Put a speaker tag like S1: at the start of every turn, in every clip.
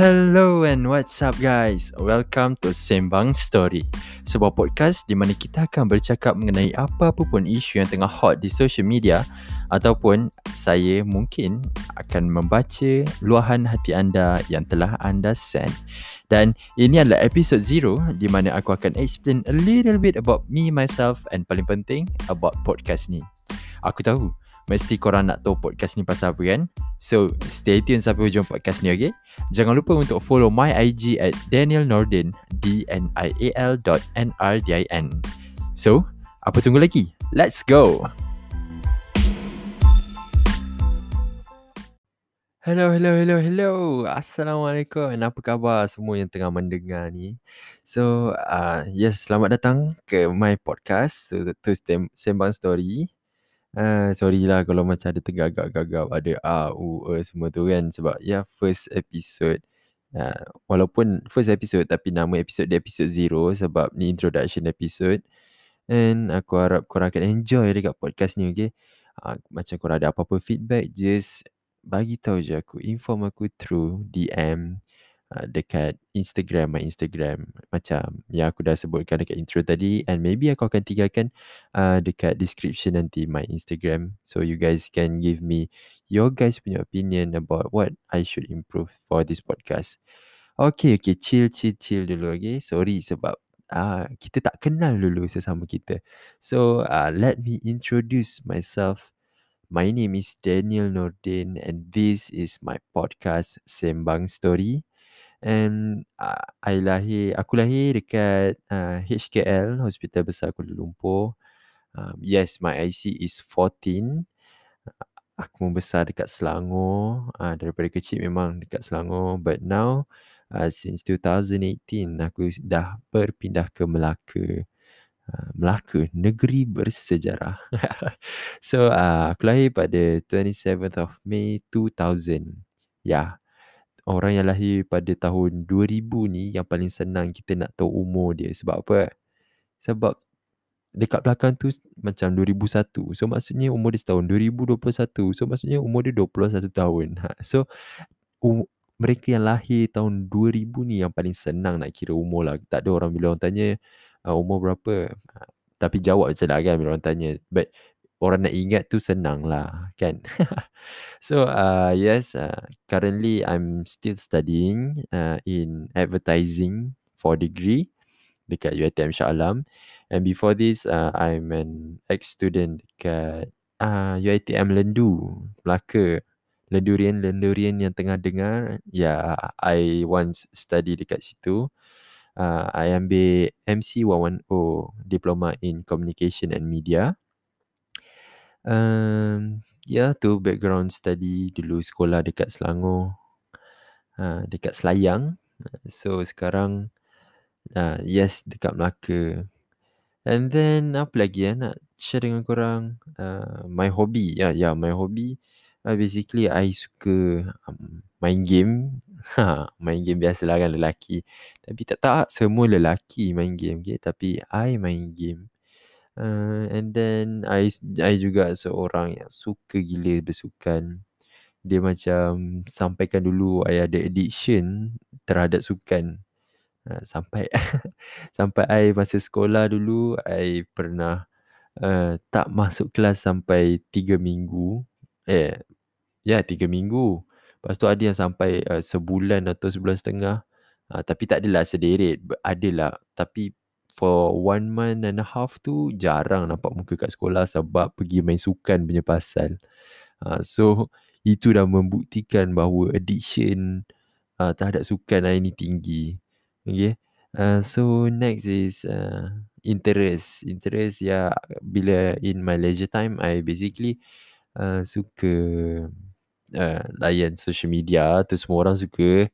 S1: Hello and what's up guys? Welcome to Sembang Story. Sebuah podcast di mana kita akan bercakap mengenai apa-apa pun isu yang tengah hot di social media ataupun saya mungkin akan membaca luahan hati anda yang telah anda send. Dan ini adalah episode zero di mana aku akan explain a little bit about me, myself and paling penting about podcast ni. Aku tahu Mesti korang nak tahu podcast ni pasal apa kan So stay tune sampai hujung podcast ni okay Jangan lupa untuk follow my IG at Daniel Nordin D-N-I-A-L dot N-R-D-I-N So apa tunggu lagi Let's go Hello, hello, hello, hello. Assalamualaikum. Apa khabar semua yang tengah mendengar ni? So, uh, yes, selamat datang ke my podcast, to, to Sembang Story. Uh, sorry lah kalau macam ada tergagap-gagap Ada A, U, E semua tu kan Sebab ya yeah, first episode. Uh, Walaupun first episode Tapi nama episode dia episode zero Sebab ni introduction episode. And aku harap korang akan enjoy dekat podcast ni okay? Uh, Macam korang ada apa-apa feedback Just bagi tahu je aku Inform aku through DM uh, dekat Instagram my Instagram macam yang aku dah sebutkan dekat intro tadi and maybe aku akan tinggalkan uh, dekat description nanti my Instagram so you guys can give me your guys punya opinion about what I should improve for this podcast. Okay, okay, chill, chill, chill dulu, okay. Sorry sebab uh, kita tak kenal dulu sesama kita. So, uh, let me introduce myself. My name is Daniel Nordin and this is my podcast Sembang Story. And I lahir, aku lahir dekat uh, HKL, Hospital Besar Kuala Lumpur. Um, yes, my IC is 14. Uh, aku membesar dekat Selangor. Uh, daripada kecil memang dekat Selangor. But now, uh, since 2018, aku dah berpindah ke Melaka. Melaka, negeri bersejarah. so, uh, aku lahir pada 27th of May 2000. Yeah orang yang lahir pada tahun 2000 ni yang paling senang kita nak tahu umur dia. Sebab apa? Sebab dekat belakang tu macam 2001. So maksudnya umur dia setahun. 2021. So maksudnya umur dia 21 tahun. Ha. So um, mereka yang lahir tahun 2000 ni yang paling senang nak kira umur lah. Tak ada orang bila orang tanya uh, umur berapa. Ha. Tapi jawab macam lah kan bila orang tanya. But orang nak ingat tu senang lah kan. so uh, yes, uh, currently I'm still studying uh, in advertising for degree dekat UiTM Shah Alam. And before this, uh, I'm an ex-student dekat uh, UiTM Lendu, Melaka. Lendurian, Lendurian yang tengah dengar. Yeah, I once study dekat situ. Uh, I ambil MC 110 Diploma in Communication and Media. Um, ya tu background study dulu sekolah dekat Selangor. Uh, dekat Selayang. So sekarang uh, yes dekat Melaka. And then apa lagi ya nak share dengan korang uh, my hobby. Ya yeah, ya yeah, my hobby uh, basically I suka um, main game. Ha, main game biasalah kan lelaki. Tapi tak tak semua lelaki main game okay? tapi I main game. Uh, and then I I juga seorang yang suka gila bersukan. Dia macam sampaikan dulu I ada addiction terhadap sukan. Uh, sampai sampai I masa sekolah dulu I pernah uh, tak masuk kelas sampai 3 minggu. Eh ya yeah, 3 minggu. Lepas tu ada yang sampai uh, sebulan atau sebulan setengah. Uh, tapi tak adalah sederet. Adalah. Tapi for one month and a half tu jarang nampak muka kat sekolah sebab pergi main sukan punya pasal. Uh, so itu dah membuktikan bahawa addiction uh, terhadap sukan saya ni tinggi. Okay. Uh, so next is uh, interest. Interest ya bila in my leisure time I basically uh, suka uh, layan social media tu semua orang suka.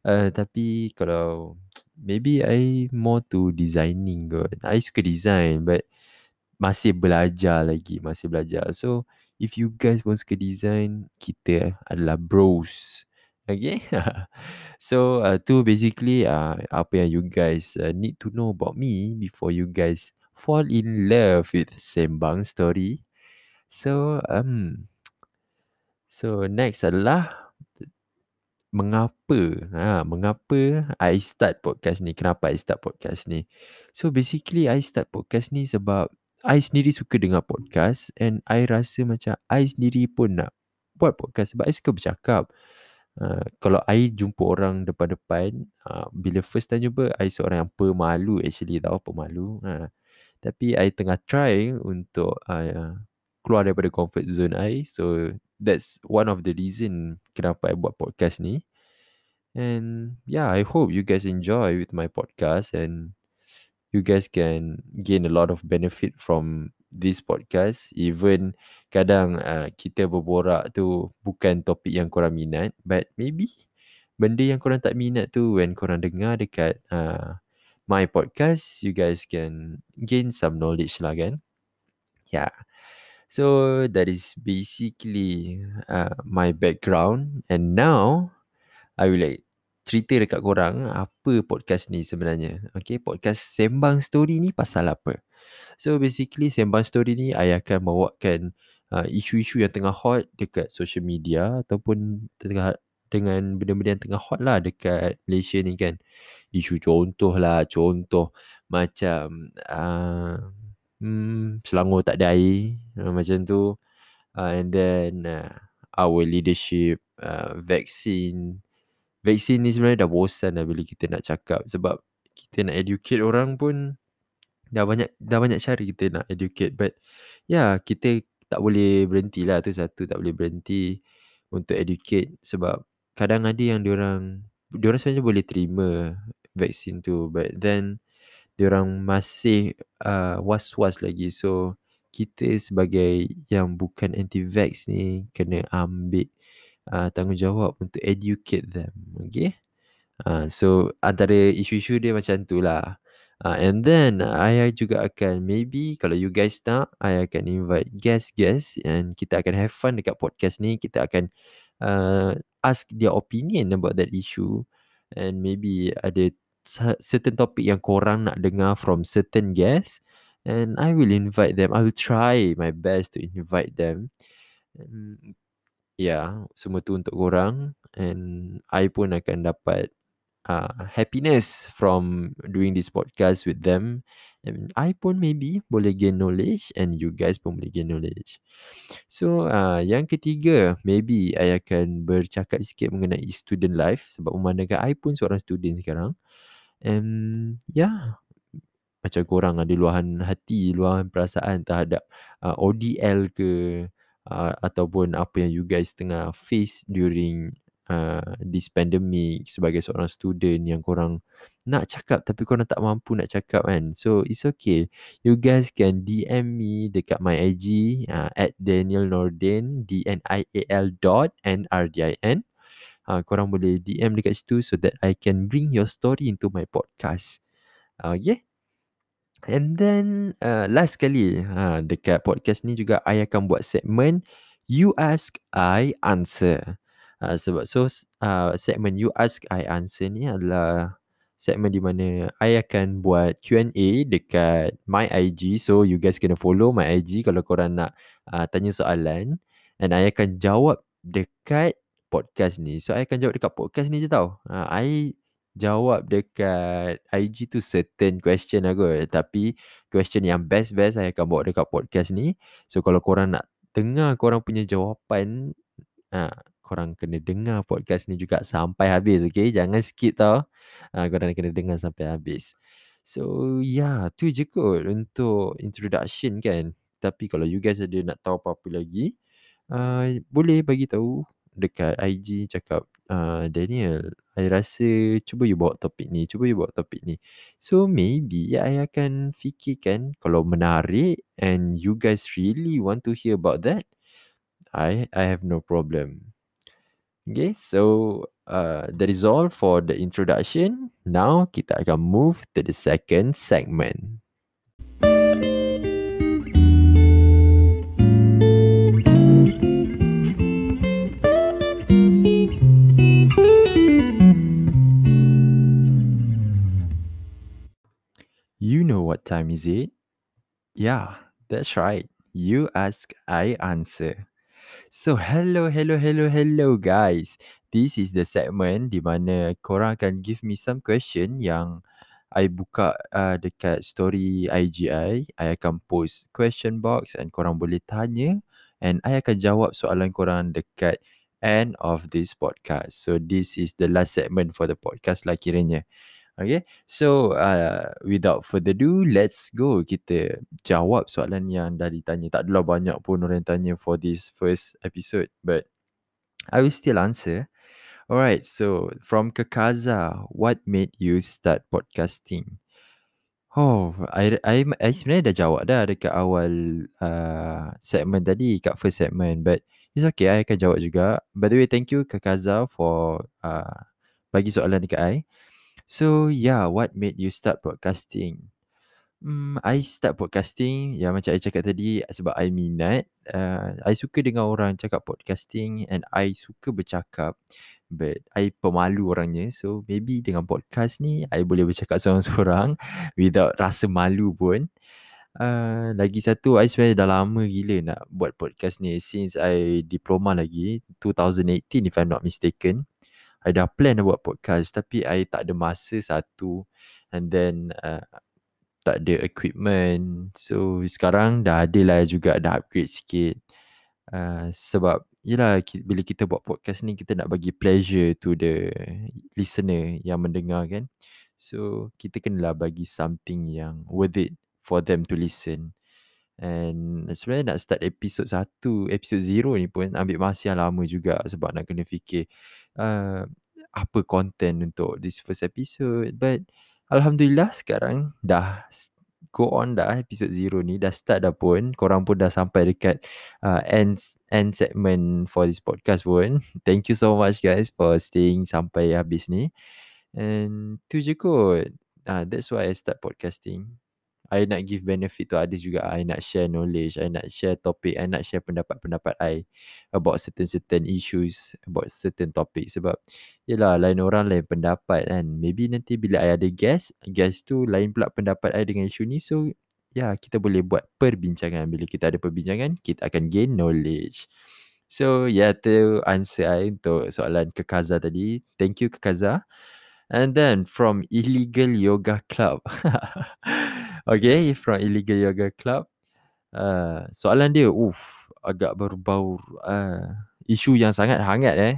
S1: Uh, tapi kalau maybe I more to designing kot. I suka design but masih belajar lagi, masih belajar. So, if you guys pun suka design, kita adalah bros. Okay? so, uh, tu basically uh, apa yang you guys uh, need to know about me before you guys fall in love with Sembang Story. So, um, so next adalah mengapa ha, mengapa I start podcast ni? Kenapa I start podcast ni? So basically I start podcast ni sebab I sendiri suka dengar podcast and I rasa macam I sendiri pun nak buat podcast sebab I suka bercakap. Uh, kalau I jumpa orang depan-depan uh, bila first time jumpa I seorang yang pemalu actually tau pemalu uh, tapi I tengah try untuk uh, keluar daripada comfort zone I. So that's one of the reason kenapa I buat podcast ni And yeah, I hope you guys enjoy with my podcast and you guys can gain a lot of benefit from this podcast. Even kadang uh, kita berborak tu bukan topik yang korang minat, but maybe benda yang korang tak minat tu when korang dengar dekat uh, my podcast, you guys can gain some knowledge lah kan. Yeah. So that is basically uh, my background and now I will like cerita dekat korang apa podcast ni sebenarnya. Okay, podcast Sembang Story ni pasal apa? So basically Sembang Story ni I akan bawakan uh, isu-isu yang tengah hot dekat social media ataupun tengah dengan benda-benda yang tengah hot lah dekat Malaysia ni kan. Isu contoh lah, contoh macam uh, hmm, Selangor tak ada air, uh, macam tu. Uh, and then uh, our leadership, uh, vaccine, vaksin ni sebenarnya dah bosan dah bila kita nak cakap. Sebab kita nak educate orang pun dah banyak dah banyak cara kita nak educate. But yeah, kita tak boleh berhenti lah. Tu satu tak boleh berhenti untuk educate. Sebab kadang ada yang diorang diorang sebenarnya boleh terima vaksin tu. But then diorang masih uh, was-was lagi so kita sebagai yang bukan anti-vax ni kena ambil uh, tanggungjawab untuk educate them. Okay. Uh, so antara isu-isu dia macam tu lah. Uh, and then I juga akan maybe kalau you guys nak I akan invite guest-guest and kita akan have fun dekat podcast ni. Kita akan uh, ask their opinion about that issue and maybe ada certain topic yang korang nak dengar from certain guests and I will invite them. I will try my best to invite them. Um, Ya, semua tu untuk korang and I pun akan dapat uh, happiness from doing this podcast with them. And I pun maybe boleh gain knowledge and you guys pun boleh gain knowledge. So, uh, yang ketiga, maybe I akan bercakap sikit mengenai student life sebab memandangkan I pun seorang student sekarang. And yeah, macam korang ada luahan hati, luahan perasaan terhadap uh, ODL ke, uh, ataupun apa yang you guys tengah face during uh, this pandemic sebagai seorang student yang korang nak cakap tapi korang tak mampu nak cakap kan. So it's okay. You guys can DM me dekat my IG uh, at Daniel Nordin D-N-I-A-L dot N-R-D-I-N. Uh, korang boleh DM dekat situ so that I can bring your story into my podcast. Uh, yeah. And then uh, last kali ha, dekat podcast ni juga I akan buat segmen You Ask I Answer. Uh, sebab so uh, segmen You Ask I Answer ni adalah segmen di mana I akan buat Q&A dekat my IG. So you guys kena follow my IG kalau korang nak uh, tanya soalan. And I akan jawab dekat podcast ni. So I akan jawab dekat podcast ni je tau. Uh, I jawab dekat IG tu certain question lah kot. Tapi question yang best-best saya akan bawa dekat podcast ni. So kalau korang nak dengar korang punya jawapan, ha, korang kena dengar podcast ni juga sampai habis. Okay, jangan skip tau. Ha, korang kena dengar sampai habis. So yeah, tu je kot untuk introduction kan. Tapi kalau you guys ada nak tahu apa-apa lagi, uh, boleh bagi tahu dekat IG cakap uh, Daniel, I rasa cuba you bawa topik ni, cuba you bawa topik ni. So maybe I akan fikirkan kalau menarik and you guys really want to hear about that, I I have no problem. Okay, so uh, that is all for the introduction. Now kita akan move to the second segment. You know what time is it? Yeah, that's right. You ask, I answer. So hello, hello, hello, hello guys. This is the segment di mana korang akan give me some question yang I buka uh, dekat story IG I. I akan post question box and korang boleh tanya and I akan jawab soalan korang dekat end of this podcast. So this is the last segment for the podcast lah kiranya. Okay, so uh, without further ado, let's go. Kita jawab soalan yang dah ditanya. Tak adalah banyak pun orang tanya for this first episode, but I will still answer. Alright, so from Kekaza, what made you start podcasting? Oh, I, I, I sebenarnya dah jawab dah dekat awal uh, segmen tadi, kat first segment. But it's okay, I akan jawab juga. By the way, thank you Kekaza for uh, bagi soalan dekat I. So yeah, what made you start podcasting? Hmm, I start podcasting yang macam I cakap tadi sebab I minat. Uh, I suka dengar orang cakap podcasting and I suka bercakap. But I pemalu orangnya. So maybe dengan podcast ni I boleh bercakap seorang-seorang without rasa malu pun. Uh, lagi satu, I sebenarnya dah lama gila nak buat podcast ni since I diploma lagi, 2018 if I'm not mistaken. I dah plan nak buat podcast tapi I tak ada masa satu and then uh, tak ada equipment. So sekarang dah ada lah juga dah upgrade sikit. Uh, sebab yelah bila kita buat podcast ni kita nak bagi pleasure to the listener yang mendengar kan. So kita kenalah bagi something yang worth it for them to listen. And sebenarnya nak start episod 1, episod 0 ni pun ambil masa yang lama juga sebab nak kena fikir uh, apa content untuk this first episode. But Alhamdulillah sekarang dah go on dah episod 0 ni dah start dah pun. Korang pun dah sampai dekat uh, end, end segment for this podcast pun. Thank you so much guys for staying sampai habis ni. And tu je kot. Uh, that's why I start podcasting. I nak give benefit to others juga. I nak share knowledge. I nak share topic. I nak share pendapat-pendapat I about certain-certain issues, about certain topic. Sebab, yelah, lain orang lain pendapat kan. Maybe nanti bila I ada guest, guest tu lain pula pendapat I dengan isu ni. So, ya, yeah, kita boleh buat perbincangan. Bila kita ada perbincangan, kita akan gain knowledge. So, yeah, tu answer I untuk soalan Kekaza tadi. Thank you, Kekaza. And then, from Illegal Yoga Club. Okay, from Illegal Yoga Club. Uh, soalan dia, uff, agak berbau uh, isu yang sangat hangat eh.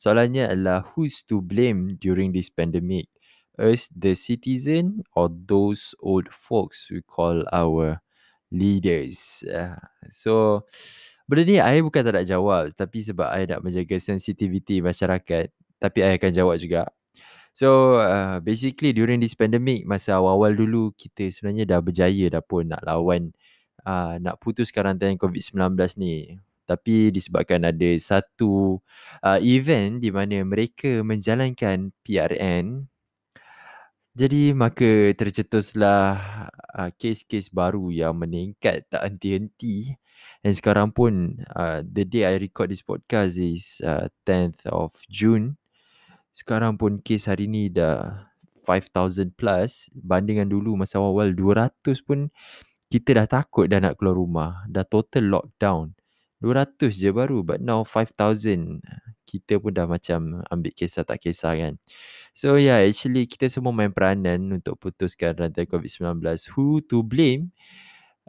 S1: Soalannya adalah, who's to blame during this pandemic? Us, the citizen, or those old folks we call our leaders? Uh, so, benda ni saya bukan tak nak jawab, tapi sebab saya nak menjaga sensitivity masyarakat, tapi saya akan jawab juga. So uh, basically during this pandemic masa awal-awal dulu kita sebenarnya dah berjaya dah pun nak lawan uh, nak putus rantai COVID-19 ni. Tapi disebabkan ada satu uh, event di mana mereka menjalankan PRN jadi maka tercetuslah uh, kes-kes baru yang meningkat tak henti-henti. Dan sekarang pun uh, the day I record this podcast is uh, 10th of June sekarang pun kes hari ni dah 5000 plus. Bandingan dulu masa awal 200 pun kita dah takut dah nak keluar rumah. Dah total lockdown. 200 je baru but now 5000 kita pun dah macam ambil kisah tak kisah kan. So yeah actually kita semua main peranan untuk putuskan rantai covid-19 who to blame?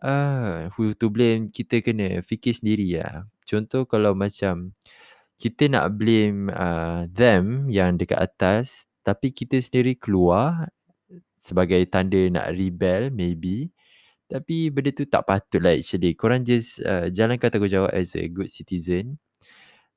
S1: Uh, who to blame? Kita kena fikir sendiri lah. Contoh kalau macam kita nak blame uh, them yang dekat atas tapi kita sendiri keluar sebagai tanda nak rebel maybe. Tapi benda tu tak patut lah actually. Korang just uh, jalankan tanggungjawab as a good citizen.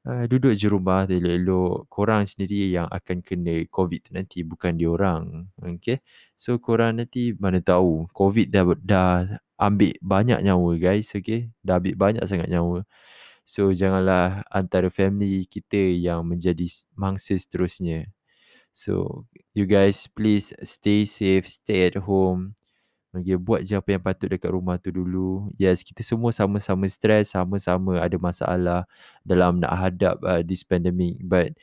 S1: Uh, duduk je rumah elok-elok. Korang sendiri yang akan kena covid tu nanti bukan dia orang. Okay? So korang nanti mana tahu covid dah dah ambil banyak nyawa guys. Okay? Dah ambil banyak sangat nyawa So janganlah antara family kita yang menjadi mangsa seterusnya. So you guys please stay safe, stay at home. Okay, buat je apa yang patut dekat rumah tu dulu. Yes, kita semua sama-sama stres, sama-sama ada masalah dalam nak hadap uh, this pandemic. But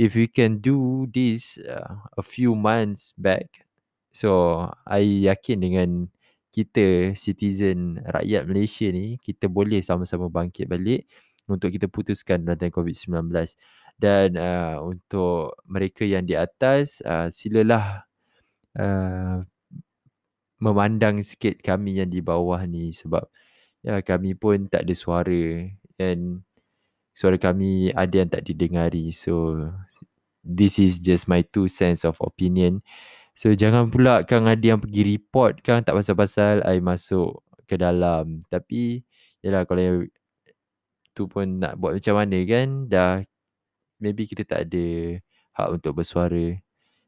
S1: if we can do this uh, a few months back, so I yakin dengan kita citizen rakyat Malaysia ni, kita boleh sama-sama bangkit balik untuk kita putuskan rantai COVID-19 dan uh, untuk mereka yang di atas uh, silalah uh, memandang sikit kami yang di bawah ni sebab ya kami pun tak ada suara dan suara kami ada yang tak didengari. So this is just my two cents of opinion So jangan pula kan ada yang pergi report kan tak pasal-pasal I masuk ke dalam. Tapi yalah kalau yang tu pun nak buat macam mana kan dah maybe kita tak ada hak untuk bersuara.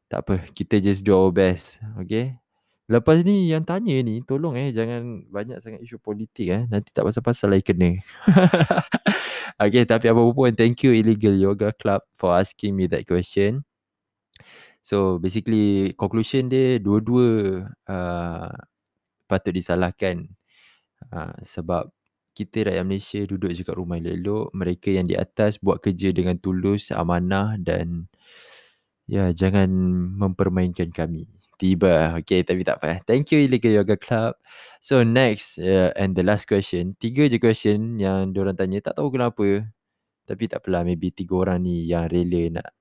S1: Tak apa, kita just do our best. Okay. Lepas ni yang tanya ni tolong eh jangan banyak sangat isu politik eh. Nanti tak pasal-pasal lagi kena. okay tapi apa pun thank you Illegal Yoga Club for asking me that question. So basically conclusion dia dua-dua uh, patut disalahkan uh, sebab kita rakyat Malaysia duduk je kat rumah elok-elok, mereka yang di atas buat kerja dengan tulus, amanah dan ya jangan mempermainkan kami. Tiba. Okay tapi tak apa. Thank you Illegal Yoga Club. So next uh, and the last question. Tiga je question yang diorang tanya. Tak tahu kenapa. Tapi tak apalah. Maybe tiga orang ni yang rela nak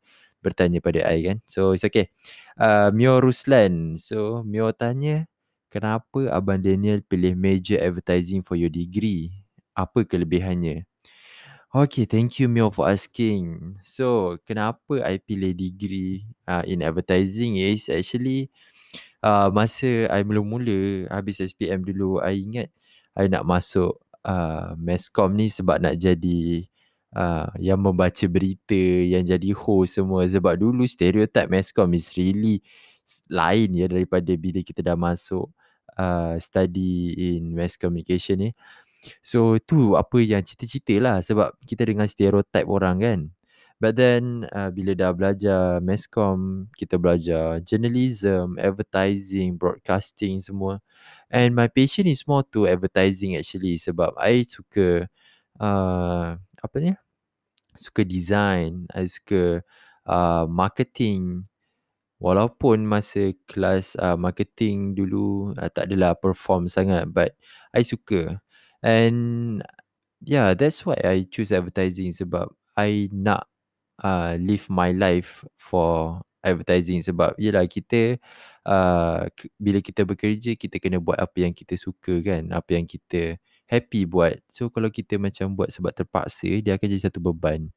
S1: bertanya pada I kan. So it's okay. Uh, Mio Ruslan. So Mio tanya, kenapa Abang Daniel pilih major advertising for your degree? Apa kelebihannya? Okay, thank you Mio for asking. So, kenapa I pilih degree uh, in advertising is actually uh, masa I mula-mula habis SPM dulu, I ingat I nak masuk uh, Mescom ni sebab nak jadi uh, yang membaca berita, yang jadi host semua. Sebab dulu stereotype Mescom is really lain ya daripada bila kita dah masuk uh, study in mass communication ni. So tu apa yang cita-cita lah sebab kita dengan stereotype orang kan. But then uh, bila dah belajar Mescom, kita belajar journalism, advertising, broadcasting semua. And my passion is more to advertising actually sebab I suka uh, apa ni? Suka design, I suka uh, marketing. Walaupun masa kelas uh, marketing dulu uh, tak adalah perform sangat but I suka. And yeah, that's why I choose advertising sebab I nak uh, live my life for advertising sebab yelah kita uh, bila kita bekerja kita kena buat apa yang kita suka kan, apa yang kita happy buat. So kalau kita macam buat sebab terpaksa, dia akan jadi satu beban.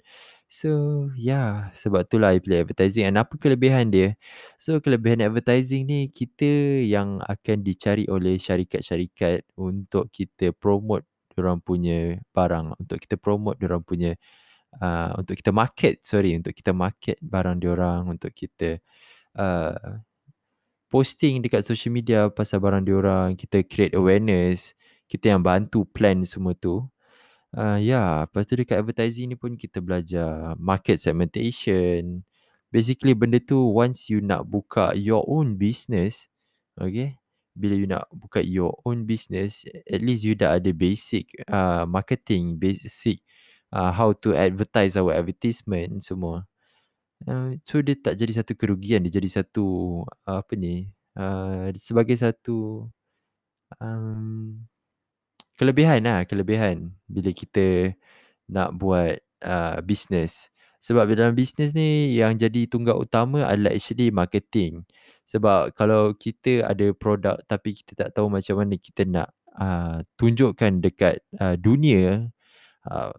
S1: So yeah, sebab itulah I pilih advertising. And apa kelebihan dia? So kelebihan advertising ni, kita yang akan dicari oleh syarikat-syarikat untuk kita promote orang punya barang. Untuk kita promote orang punya, uh, untuk kita market, sorry, untuk kita market barang diorang, untuk kita uh, posting dekat social media pasal barang diorang, kita create awareness kita yang bantu plan semua tu. Uh, ya, yeah. lepas tu dekat advertising ni pun kita belajar market segmentation. Basically benda tu once you nak buka your own business, okay, bila you nak buka your own business, at least you dah ada basic uh, marketing, basic uh, how to advertise our advertisement semua. Uh, so dia tak jadi satu kerugian, dia jadi satu uh, apa ni, uh, sebagai satu um, kelebihan lah, kelebihan bila kita nak buat uh, business. Sebab dalam business ni yang jadi tunggak utama adalah actually marketing. Sebab kalau kita ada produk tapi kita tak tahu macam mana kita nak uh, tunjukkan dekat uh, dunia, uh,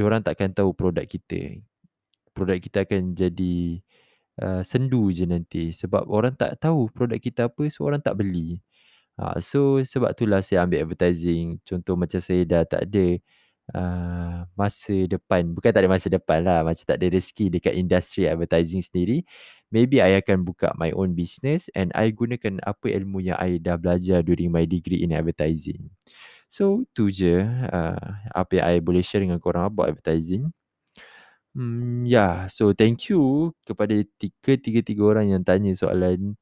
S1: orang takkan tahu produk kita. Produk kita akan jadi uh, sendu je nanti. Sebab orang tak tahu produk kita apa, so orang tak beli. Ha, so sebab itulah saya ambil advertising. Contoh macam saya dah tak ada uh, masa depan. Bukan tak ada masa depan lah. Macam tak ada rezeki dekat industri advertising sendiri. Maybe I akan buka my own business and I gunakan apa ilmu yang I dah belajar during my degree in advertising. So tu je uh, apa yang I boleh share dengan korang about advertising. Hmm, yeah, so thank you kepada tiga tiga tiga orang yang tanya soalan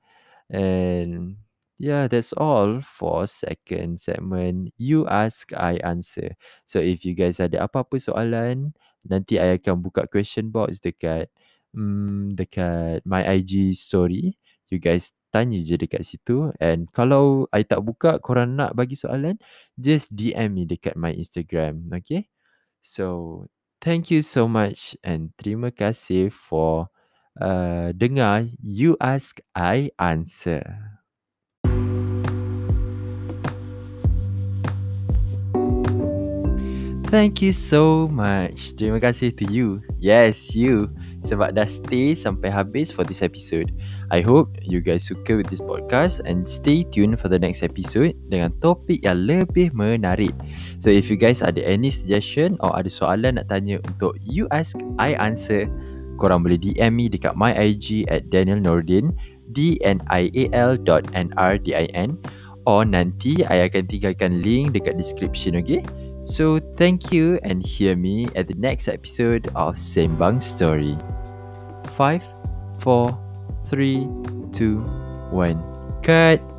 S1: and Yeah, that's all for second segment. You ask, I answer. So if you guys ada apa-apa soalan, nanti I akan buka question box dekat um, dekat my IG story. You guys tanya je dekat situ. And kalau I tak buka, korang nak bagi soalan, just DM me dekat my Instagram. Okay? So thank you so much and terima kasih for uh, dengar You Ask I Answer. Thank you so much. Terima kasih to you. Yes, you. Sebab dah stay sampai habis for this episode. I hope you guys suka with this podcast and stay tuned for the next episode dengan topik yang lebih menarik. So if you guys ada any suggestion or ada soalan nak tanya untuk you ask, I answer, korang boleh DM me dekat my IG at Daniel Nordin, D-N-I-A-L dot N-R-D-I-N or nanti I akan tinggalkan link dekat description, okay? So thank you and hear me at the next episode of Sembang Story. 5, 4, 3, 2, 1. Cut!